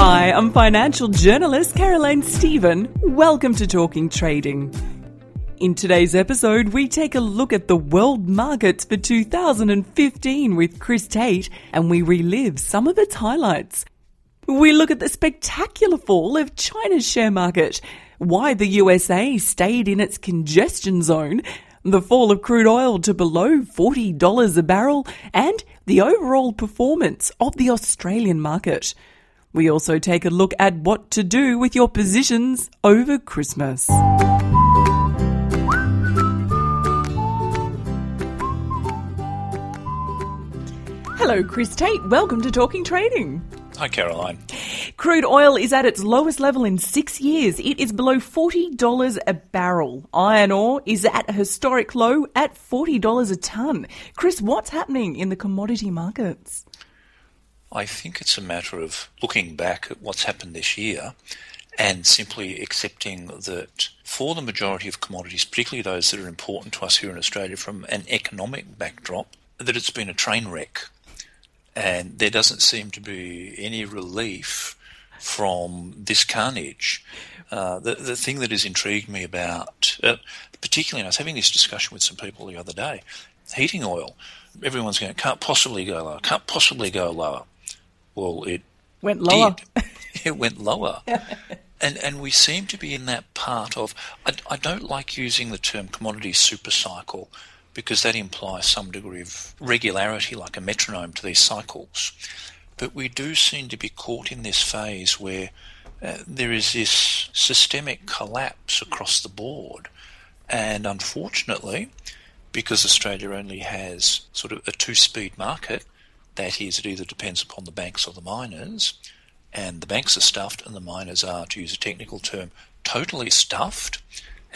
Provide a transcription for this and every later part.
Hi, I'm financial journalist Caroline Stephen. Welcome to Talking Trading. In today's episode, we take a look at the world markets for 2015 with Chris Tate and we relive some of its highlights. We look at the spectacular fall of China's share market, why the USA stayed in its congestion zone, the fall of crude oil to below $40 a barrel, and the overall performance of the Australian market. We also take a look at what to do with your positions over Christmas. Hello, Chris Tate. Welcome to Talking Trading. Hi, Caroline. Crude oil is at its lowest level in six years. It is below $40 a barrel. Iron ore is at a historic low at $40 a tonne. Chris, what's happening in the commodity markets? I think it's a matter of looking back at what's happened this year and simply accepting that for the majority of commodities, particularly those that are important to us here in Australia from an economic backdrop, that it's been a train wreck. And there doesn't seem to be any relief from this carnage. Uh, the, the thing that has intrigued me about, uh, particularly, I was having this discussion with some people the other day, heating oil. Everyone's going, can't possibly go lower, can't possibly go lower. Well, it went lower. it went lower. and and we seem to be in that part of I, I don't like using the term commodity super cycle because that implies some degree of regularity like a metronome to these cycles but we do seem to be caught in this phase where uh, there is this systemic collapse across the board and unfortunately because Australia only has sort of a two speed market that is, it either depends upon the banks or the miners, and the banks are stuffed and the miners are, to use a technical term, totally stuffed.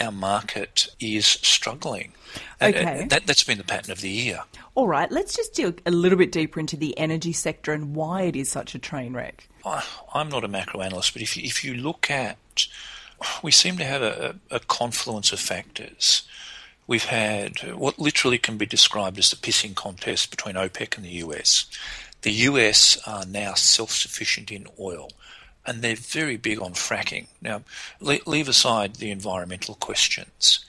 Our market is struggling. Uh, uh, okay. that, that's been the pattern of the year. All right, let's just dig a little bit deeper into the energy sector and why it is such a train wreck. I, I'm not a macro analyst, but if you, if you look at, we seem to have a, a confluence of factors. We've had what literally can be described as the pissing contest between OPEC and the US. The US are now self sufficient in oil and they're very big on fracking. Now, leave aside the environmental questions.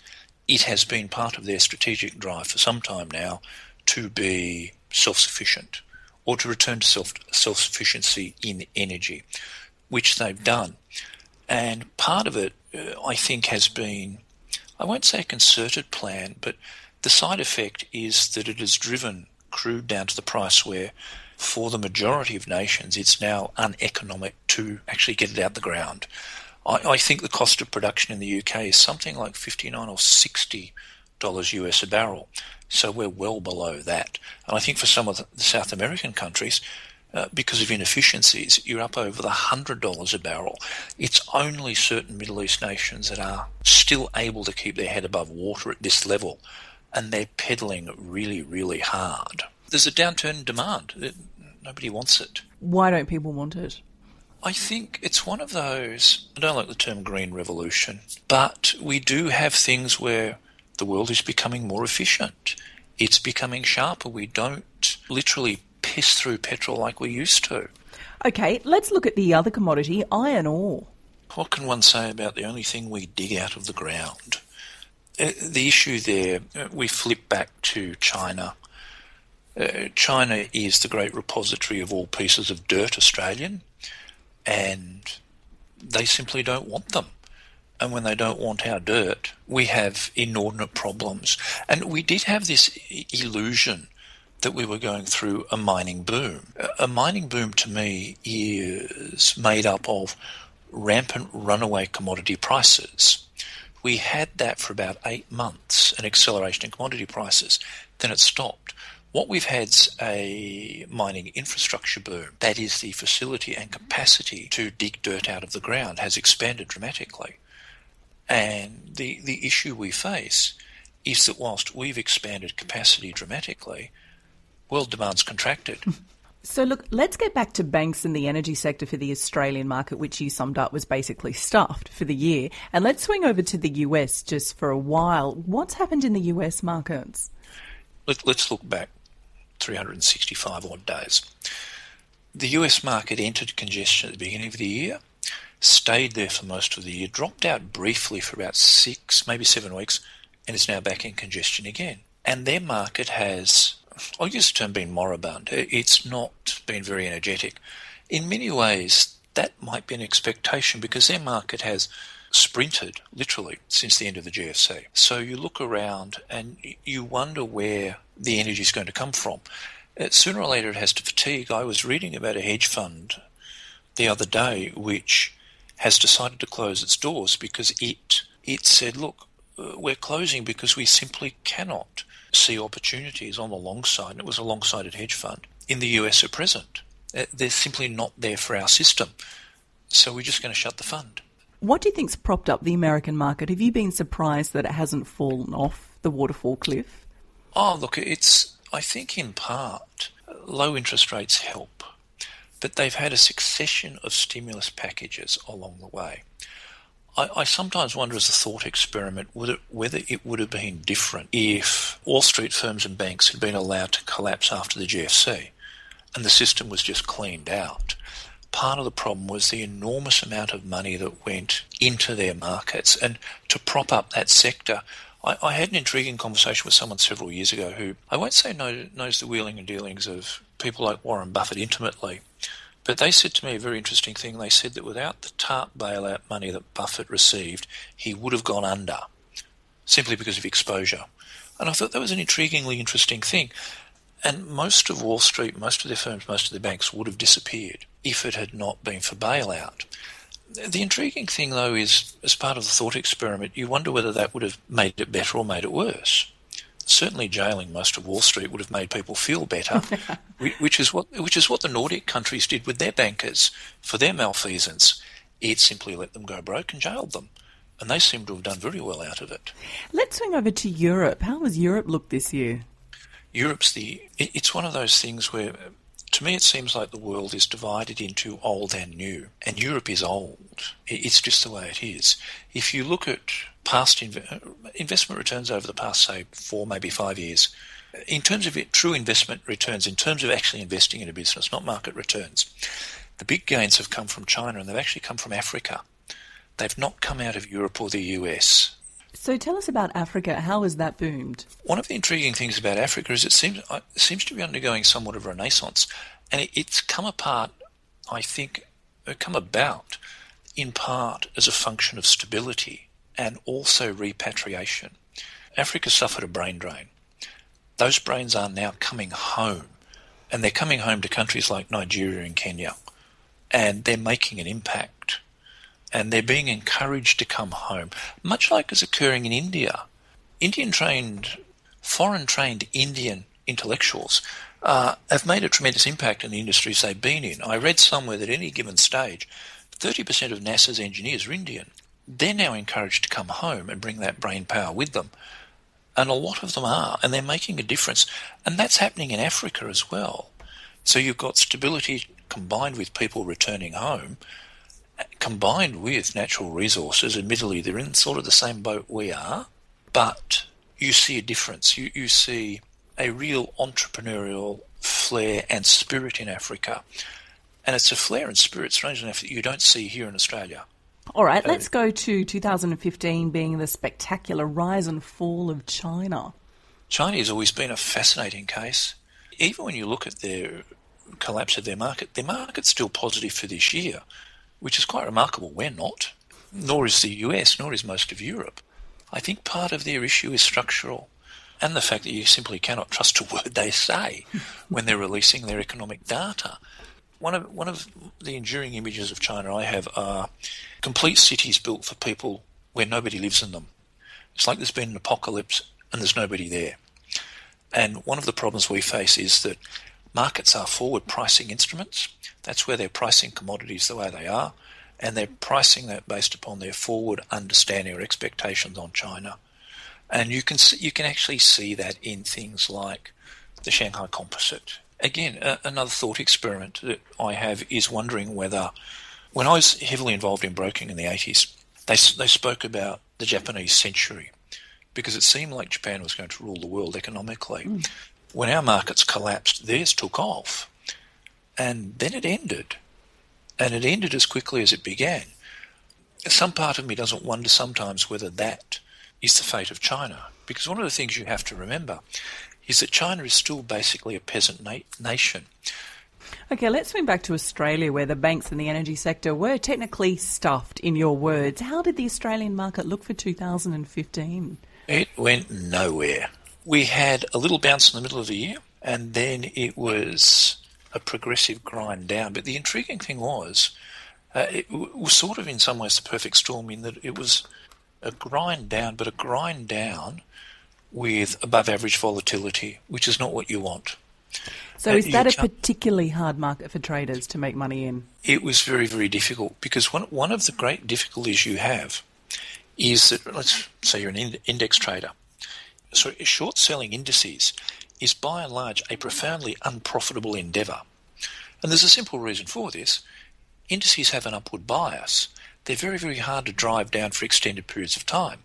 It has been part of their strategic drive for some time now to be self sufficient or to return to self sufficiency in energy, which they've done. And part of it, uh, I think, has been I won't say a concerted plan, but the side effect is that it has driven crude down to the price where, for the majority of nations, it's now uneconomic to actually get it out the ground. I, I think the cost of production in the UK is something like 59 or 60 dollars US a barrel. So we're well below that. And I think for some of the South American countries, uh, because of inefficiencies, you're up over the $100 a barrel. It's only certain Middle East nations that are still able to keep their head above water at this level, and they're pedaling really, really hard. There's a downturn in demand. Nobody wants it. Why don't people want it? I think it's one of those, I don't like the term green revolution, but we do have things where the world is becoming more efficient. It's becoming sharper. We don't literally piss through petrol like we used to. Okay, let's look at the other commodity, iron ore. What can one say about the only thing we dig out of the ground? Uh, the issue there, uh, we flip back to China. Uh, China is the great repository of all pieces of dirt Australian, and they simply don't want them. and when they don't want our dirt, we have inordinate problems. And we did have this illusion that we were going through a mining boom. A mining boom to me is made up of rampant runaway commodity prices. We had that for about eight months, an acceleration in commodity prices. Then it stopped. What we've had's a mining infrastructure boom. That is, the facility and capacity to dig dirt out of the ground has expanded dramatically. And the, the issue we face is that whilst we've expanded capacity dramatically, world demand's contracted. So, look, let's get back to banks and the energy sector for the Australian market, which you summed up was basically stuffed for the year. And let's swing over to the US just for a while. What's happened in the US markets? Let, us look back 365 odd days. The US market entered congestion at the beginning of the year, stayed there for most of the year, dropped out briefly for about six, maybe seven weeks, and is now back in congestion again. And their market has I'll use the term being moribund. It's not been very energetic. In many ways, that might be an expectation because their market has sprinted literally since the end of the GFC. So you look around and you wonder where the energy is going to come from. Uh, sooner or later, it has to fatigue. I was reading about a hedge fund the other day which has decided to close its doors because it it said, "Look, we're closing because we simply cannot see opportunities on the long side, and it was a long sided hedge fund, in the US at present. Uh, they're simply not there for our system. So we're just going to shut the fund. What do you think's propped up the American market? Have you been surprised that it hasn't fallen off the waterfall cliff? Oh, look, it's, I think in part, low interest rates help, but they've had a succession of stimulus packages along the way. I, I, sometimes wonder as a thought experiment it, whether it would have been different if Wall Street firms and banks had been allowed to collapse after the GFC and the system was just cleaned out. Part of the problem was the enormous amount of money that went into their markets. And to prop up that sector, I, I had an intriguing conversation with someone several years ago who I won't say knows the wheeling and dealings of people like Warren Buffett intimately, but they said to me a very interesting thing. They said that without the TARP bailout money that Buffett received, he would have gone under simply because of exposure. And I thought that was an intriguingly interesting thing. And most of Wall Street, most of their firms, most of their banks would have disappeared if it had not been for bailout. The intriguing thing, though, is as part of the thought experiment, you wonder whether that would have made it better or made it worse certainly jailing most of Wall Street would have made people feel better, which is what which is what the Nordic countries did with their bankers for their malfeasance. It simply let them go broke and jailed them, and they seem to have done very well out of it. Let's swing over to Europe. How has Europe looked this year? Europe's the it's one of those things where to me, it seems like the world is divided into old and new, and Europe is old. It's just the way it is. If you look at past inv- uh, investment returns over the past, say, four, maybe five years, in terms of it, true investment returns, in terms of actually investing in a business, not market returns, the big gains have come from China and they've actually come from Africa. They've not come out of Europe or the US. So tell us about Africa. How has that boomed? One of the intriguing things about Africa is it seems it uh, seems to be undergoing somewhat of a renaissance, and it, it's come apart. I think, uh, come about in part as a function of stability and also repatriation. Africa suffered a brain drain. Those brains are now coming home, and they're coming home to countries like Nigeria and Kenya, and they're making an impact and they're being encouraged to come home, much like is occurring in India. Indian trained, foreign trained Indian intellectuals uh, have made a tremendous impact in the industries they've been in. I read somewhere that at any given stage, 30% of NASA's engineers are Indian. They're now encouraged to come home and bring that brain power with them. And a lot of them are, and they're making a difference. And that's happening in Africa as well. So you've got stability combined with people returning home combined with natural resources, admittedly, they're in sort of the same boat we are, but you see a difference. You, you see a real entrepreneurial flair and spirit in Africa. And it's a flair and spirit, strange enough, that you don't see here in Australia. All right, let's go to 2015 being the spectacular rise and fall of China. China has always been a fascinating case. Even when you look at their collapse of their market, their market's still positive for this year which is quite remarkable. We're not. nor is the US, nor is most of Europe. I think part of their issue is structural and the fact that you simply cannot trust a word they say when they're releasing their economic data. One of, one of the enduring images of China I have are complete cities built for people where nobody lives in them. It's like there's been an apocalypse and there's nobody there. And one of the problems we face is that markets are forward pricing instruments. That's where they're pricing commodities the way they are, and they're pricing that based upon their forward understanding or expectations on China. And you can see, you can actually see that in things like the Shanghai Composite. Again, a, another thought experiment that I have is wondering whether, when I was heavily involved in broking in the 80s, they they spoke about the Japanese century because it seemed like Japan was going to rule the world economically. Mm. When our markets collapsed, theirs took off. And then it ended. And it ended as quickly as it began. Some part of me doesn't wonder sometimes whether that is the fate of China. Because one of the things you have to remember is that China is still basically a peasant na- nation. Okay, let's swing back to Australia, where the banks and the energy sector were technically stuffed, in your words. How did the Australian market look for 2015? It went nowhere. We had a little bounce in the middle of the year, and then it was a progressive grind down. But the intriguing thing was, uh, it was sort of in some ways the perfect storm in that it was a grind down, but a grind down with above average volatility, which is not what you want. So, uh, is that a particularly hard market for traders to make money in? It was very, very difficult because one, one of the great difficulties you have is that, let's say you're an index trader. So, short selling indices is by and large a profoundly unprofitable endeavour. And there's a simple reason for this. Indices have an upward bias they're very, very hard to drive down for extended periods of time.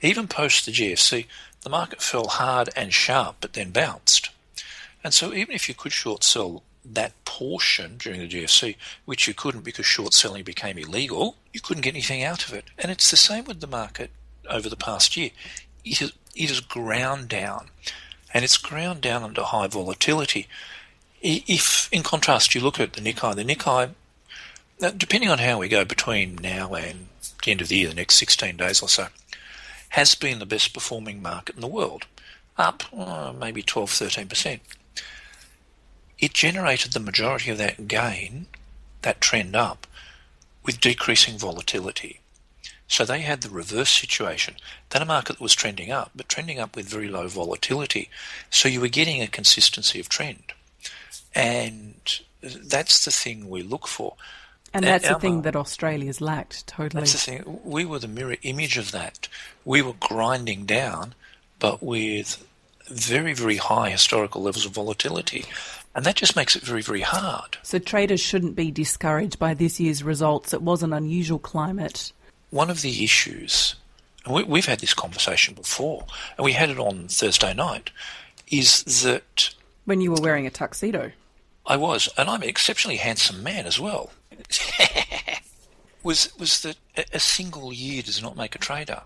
Even post the GFC, the market fell hard and sharp, but then bounced. And so, even if you could short sell that portion during the GFC, which you couldn't because short selling became illegal, you couldn't get anything out of it. And it's the same with the market over the past year. It has, ground down, and it's ground down under high volatility. If, in contrast, you look at the Nikkei, the Nikkei depending on how we go between now and the end of the year, the next 16 days or so, has been the best performing market in the world, up uh, maybe 12, 13%. It generated the majority of that gain, that trend up, with decreasing volatility. So they had the reverse situation. Then a market that was trending up, but trending up with very low volatility. So you were getting a consistency of trend. And that's the thing we look for. And that's the thing that Australia's lacked totally. That's the thing. We were the mirror image of that. We were grinding down, but with very, very high historical levels of volatility. And that just makes it very, very hard. So traders shouldn't be discouraged by this year's results. It was an unusual climate. One of the issues, and we, we've had this conversation before, and we had it on Thursday night, is that. When you were wearing a tuxedo. I was, and I'm an exceptionally handsome man as well. was was that a single year does not make a trader,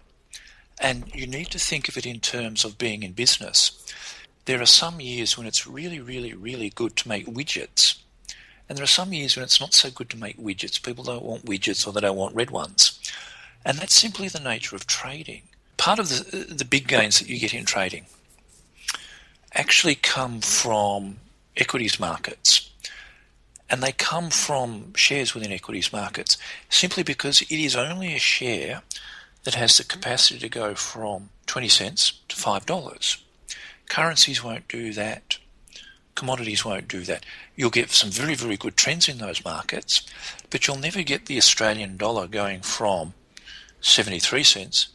and you need to think of it in terms of being in business. There are some years when it's really, really, really good to make widgets, and there are some years when it's not so good to make widgets. People don't want widgets or they don't want red ones, and that's simply the nature of trading. Part of the the big gains that you get in trading actually come from equities markets and they come from shares within equities markets simply because it is only a share that has the capacity to go from 20 cents to $5. Currencies won't do that. Commodities won't do that. You'll get some very, very good trends in those markets, but you'll never get the Australian dollar going from 73 cents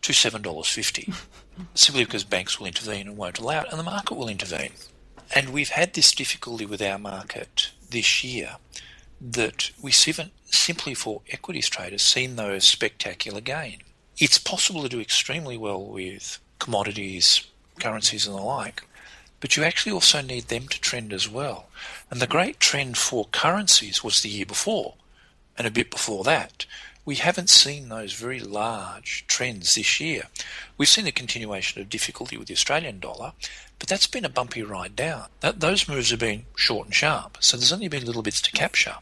to $7.50 simply because banks will intervene and won't allow it, and the market will intervene. And we've had this difficulty with our market this year that we've simply for equities traders seen those spectacular gain. It's possible to do extremely well with commodities, currencies, and the like, but you actually also need them to trend as well. And the great trend for currencies was the year before, and a bit before that. We haven't seen those very large trends this year. We've seen a continuation of difficulty with the Australian dollar, but that's been a bumpy ride down. That, those moves have been short and sharp, so there's only been little bits to capture.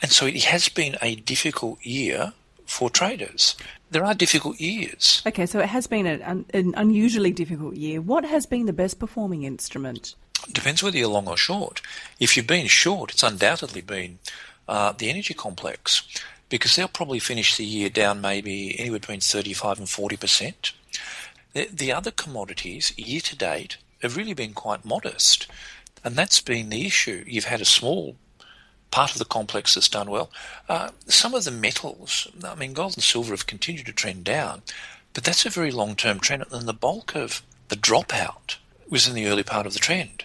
And so it has been a difficult year for traders. There are difficult years. Okay, so it has been an, an unusually difficult year. What has been the best performing instrument? Depends whether you're long or short. If you've been short, it's undoubtedly been uh, the energy complex because they'll probably finish the year down maybe anywhere between 35 and 40 percent. The, the other commodities, year to date, have really been quite modest. And that's been the issue. You've had a small part of the complex that's done well. Uh, some of the metals, I mean, gold and silver have continued to trend down, but that's a very long term trend. And the bulk of the dropout was in the early part of the trend.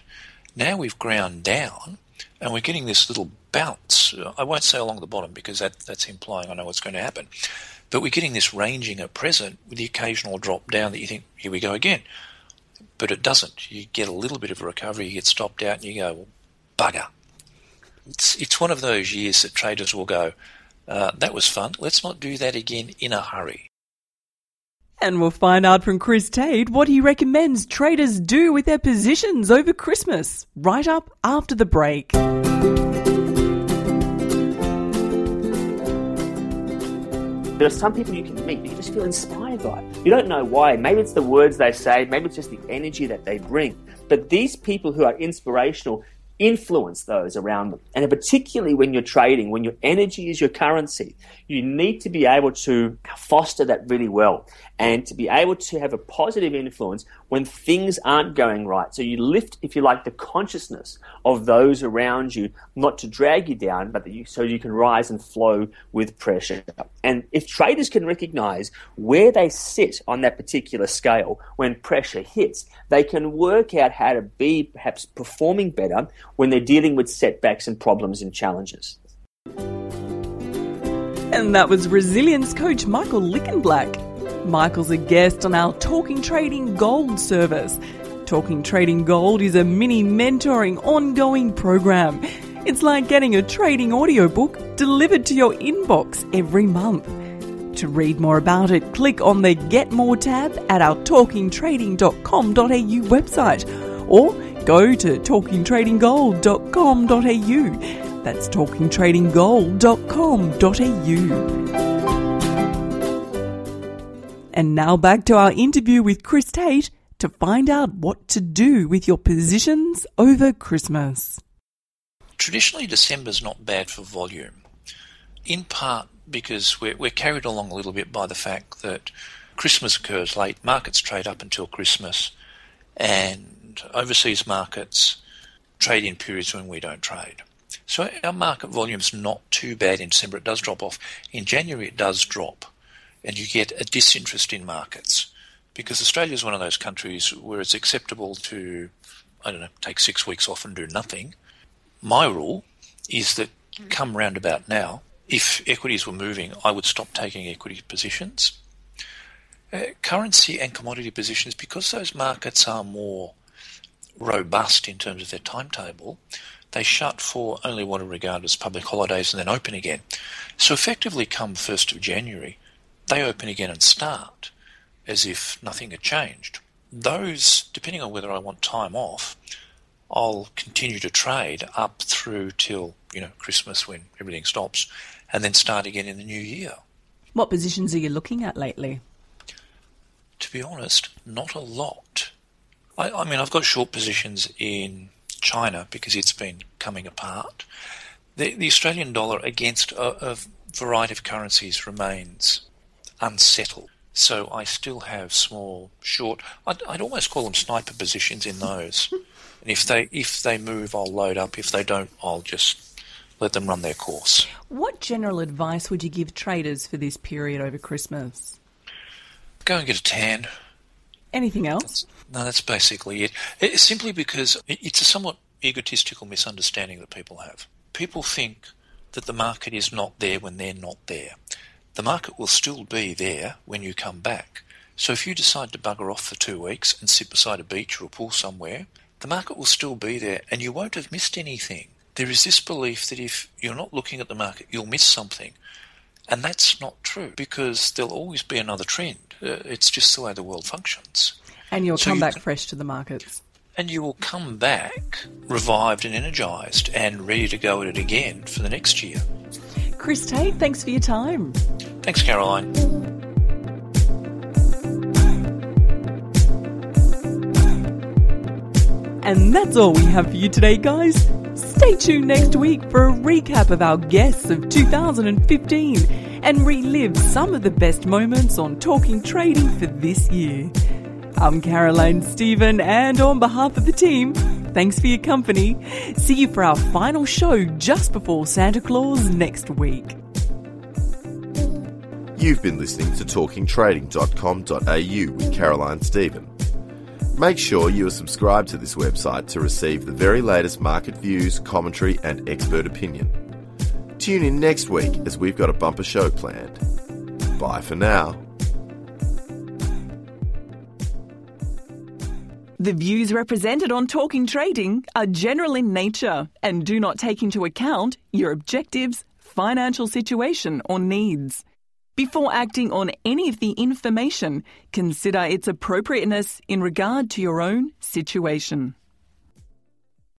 Now we've ground down and we're getting this little bounce. I won't say along the bottom because that, that's implying I know what's going to happen. But we're getting this ranging at present with the occasional drop down that you think, here we go again. But it doesn't. You get a little bit of a recovery, you get stopped out, and you go, well, bugger. It's, it's one of those years that traders will go, uh, that was fun. Let's not do that again in a hurry. And we'll find out from Chris Tate what he recommends traders do with their positions over Christmas, right up after the break. There are some people you can meet that you just feel inspired by. You don't know why. Maybe it's the words they say, maybe it's just the energy that they bring. But these people who are inspirational influence those around them. And particularly when you're trading, when your energy is your currency, you need to be able to foster that really well and to be able to have a positive influence when things aren't going right. So you lift, if you like, the consciousness of those around you, not to drag you down, but you, so you can rise and flow with pressure. And if traders can recognize where they sit on that particular scale when pressure hits, they can work out how to be perhaps performing better when they're dealing with setbacks and problems and challenges. And that was resilience coach Michael Licenblat. Michael's a guest on our Talking Trading Gold service. Talking Trading Gold is a mini mentoring ongoing program. It's like getting a trading audiobook delivered to your inbox every month. To read more about it, click on the Get More tab at our talkingtrading.com.au website or go to talkingtradinggold.com.au. That's talkingtradinggold.com.au. And now back to our interview with Chris Tate to find out what to do with your positions over Christmas. Traditionally, December's not bad for volume, in part because we're, we're carried along a little bit by the fact that Christmas occurs late, markets trade up until Christmas, and overseas markets trade in periods when we don't trade. So our market volume's not too bad in December. It does drop off. In January, it does drop and you get a disinterest in markets because Australia is one of those countries where it's acceptable to, I don't know, take six weeks off and do nothing. My rule is that come round about now, if equities were moving, I would stop taking equity positions. Uh, currency and commodity positions, because those markets are more robust in terms of their timetable, they shut for only what are regarded as public holidays and then open again. So effectively, come 1st of January, they open again and start as if nothing had changed. Those, depending on whether I want time off, I'll continue to trade up through till, you know, Christmas when everything stops, and then start again in the new year. What positions are you looking at lately? To be honest, not a lot. I, I mean, I've got short positions in China because it's been coming apart. The, the Australian dollar against a, a variety of currencies remains unsettled. So I still have small, short. I'd, I'd almost call them sniper positions in those. and if they if they move, I'll load up. If they don't, I'll just let them run their course. What general advice would you give traders for this period over Christmas? Go and get a tan. Anything else? No, that's basically it. It's simply because it's a somewhat egotistical misunderstanding that people have. People think that the market is not there when they're not there the market will still be there when you come back. So if you decide to bugger off for two weeks and sit beside a beach or a pool somewhere, the market will still be there and you won't have missed anything. There is this belief that if you're not looking at the market, you'll miss something. And that's not true because there'll always be another trend. Uh, it's just the way the world functions. And you'll so come you back can, fresh to the markets. And you will come back revived and energized and ready to go at it again for the next year. Chris Tate, thanks for your time. Thanks, Caroline. And that's all we have for you today, guys. Stay tuned next week for a recap of our guests of 2015 and relive some of the best moments on Talking Trading for this year. I'm Caroline Stephen, and on behalf of the team, thanks for your company. See you for our final show just before Santa Claus next week. You've been listening to TalkingTrading.com.au with Caroline Stephen. Make sure you are subscribed to this website to receive the very latest market views, commentary, and expert opinion. Tune in next week as we've got a bumper show planned. Bye for now. The views represented on Talking Trading are general in nature and do not take into account your objectives, financial situation, or needs. Before acting on any of the information, consider its appropriateness in regard to your own situation.